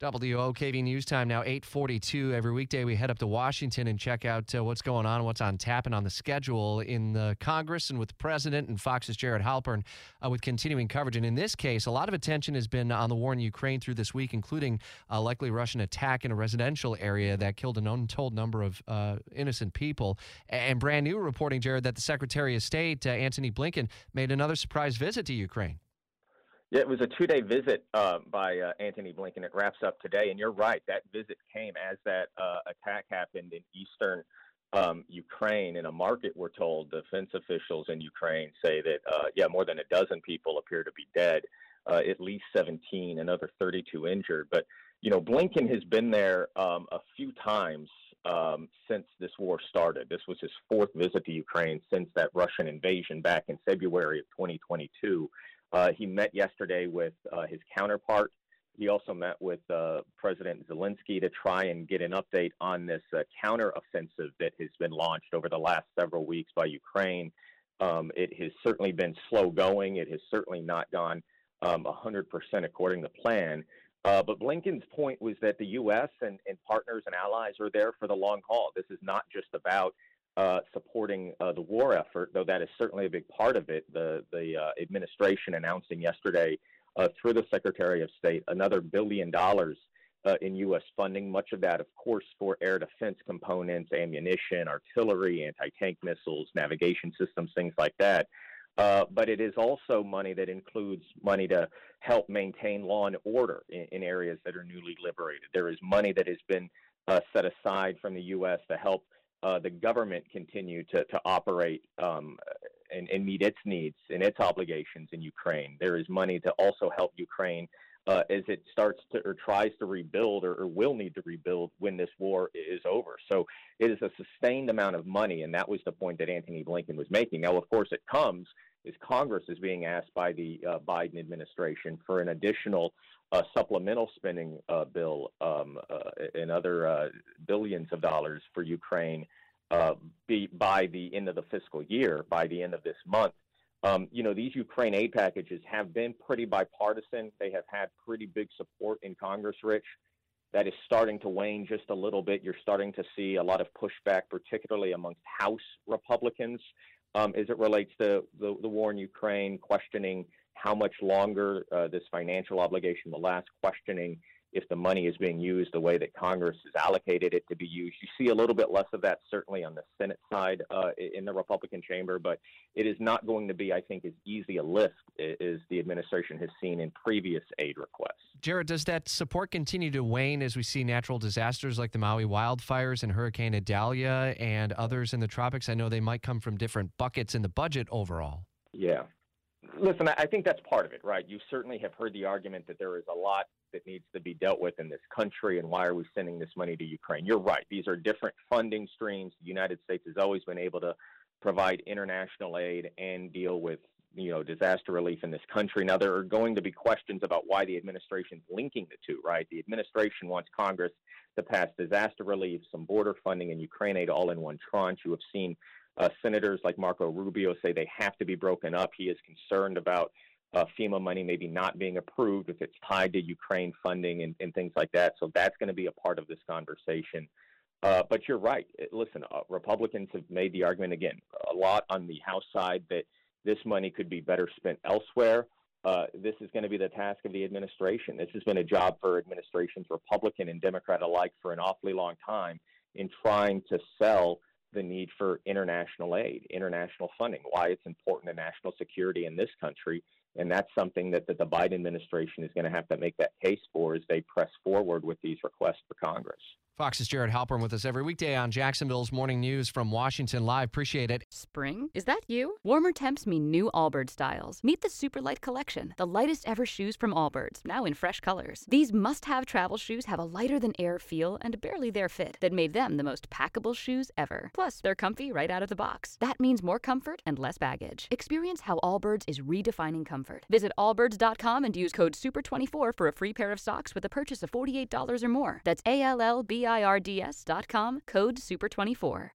WOKV News Time now 8:42 every weekday we head up to Washington and check out uh, what's going on what's on tap and on the schedule in the Congress and with the president and Fox's Jared Halpern uh, with continuing coverage. And in this case a lot of attention has been on the war in Ukraine through this week including a likely Russian attack in a residential area that killed an untold number of uh, innocent people. And brand new reporting Jared that the Secretary of State uh, Antony Blinken made another surprise visit to Ukraine yeah, it was a two day visit uh, by uh, Antony Blinken. It wraps up today. And you're right, that visit came as that uh, attack happened in eastern um, Ukraine in a market, we're told. Defense officials in Ukraine say that, uh, yeah, more than a dozen people appear to be dead, uh, at least 17, another 32 injured. But, you know, Blinken has been there um, a few times um, since this war started. This was his fourth visit to Ukraine since that Russian invasion back in February of 2022. Uh, he met yesterday with uh, his counterpart. He also met with uh, President Zelensky to try and get an update on this uh, counteroffensive that has been launched over the last several weeks by Ukraine. Um, it has certainly been slow going. It has certainly not gone um, 100% according to plan. Uh, but Blinken's point was that the U.S. And, and partners and allies are there for the long haul. This is not just about uh, supporting uh, the war effort, though that is certainly a big part of it. The the uh, administration announcing yesterday uh, through the Secretary of State another billion dollars uh, in U.S. funding. Much of that, of course, for air defense components, ammunition, artillery, anti-tank missiles, navigation systems, things like that. Uh, but it is also money that includes money to help maintain law and order in, in areas that are newly liberated. There is money that has been set aside from the U.S. to help uh, the government continue to, to operate um, and, and, meet its needs and its obligations in Ukraine. There is money to also help Ukraine uh, as it starts to or tries to rebuild or, or, will need to rebuild when this war is over. So it is a sustained amount of money, and that was the point that Antony Blinken was making. Now, of course, it comes as Congress is being asked by the uh, Biden administration for an additional uh, supplemental spending uh, bill um, uh, and other uh, billions of dollars for Ukraine by the end of the fiscal year, by the end of this month. Um, you know, these Ukraine aid packages have been pretty bipartisan. They have had pretty big support in Congress, Rich. That is starting to wane just a little bit. You're starting to see a lot of pushback, particularly amongst House Republicans, um, as it relates to the, the war in Ukraine, questioning how much longer uh, this financial obligation will last, questioning if the money is being used the way that Congress has allocated it to be used. You see a little bit less of that certainly on the Senate side uh, in the Republican chamber, but it is not going to be, I think, as easy a lift as the administration has seen in previous aid requests. Jared, does that support continue to wane as we see natural disasters like the Maui wildfires and Hurricane Idalia and others in the tropics? I know they might come from different buckets in the budget overall. Yeah. Listen, I think that's part of it, right? You certainly have heard the argument that there is a lot that needs to be dealt with in this country, and why are we sending this money to Ukraine? You're right. These are different funding streams. The United States has always been able to provide international aid and deal with you know disaster relief in this country. Now there are going to be questions about why the administration's linking the two, right? The administration wants Congress to pass disaster relief, some border funding, and Ukraine aid all in one tranche. You have seen uh, senators like Marco Rubio say they have to be broken up. He is concerned about uh, FEMA money maybe not being approved if it's tied to Ukraine funding and, and things like that. So that's going to be a part of this conversation. Uh, but you're right. Listen, uh, Republicans have made the argument again a lot on the House side that this money could be better spent elsewhere. Uh, this is going to be the task of the administration. This has been a job for administrations, Republican and Democrat alike, for an awfully long time in trying to sell the need for international aid, international funding, why it's important to national security in this country. And that's something that, that the Biden administration is going to have to make that case for as they press forward with these requests for Congress. Fox's Jared Halpern with us every weekday on Jacksonville's Morning News from Washington Live. Appreciate it. Spring? Is that you? Warmer temps mean new Allbirds styles. Meet the Superlight Collection, the lightest ever shoes from Allbirds, now in fresh colors. These must have travel shoes have a lighter than air feel and barely there fit that made them the most packable shoes ever. Plus, they're comfy right out of the box. That means more comfort and less baggage. Experience how Allbirds is redefining comfort. Visit allbirds.com and use code SUPER24 for a free pair of socks with a purchase of $48 or more. That's A L L B I R D S dot com, code SUPER24.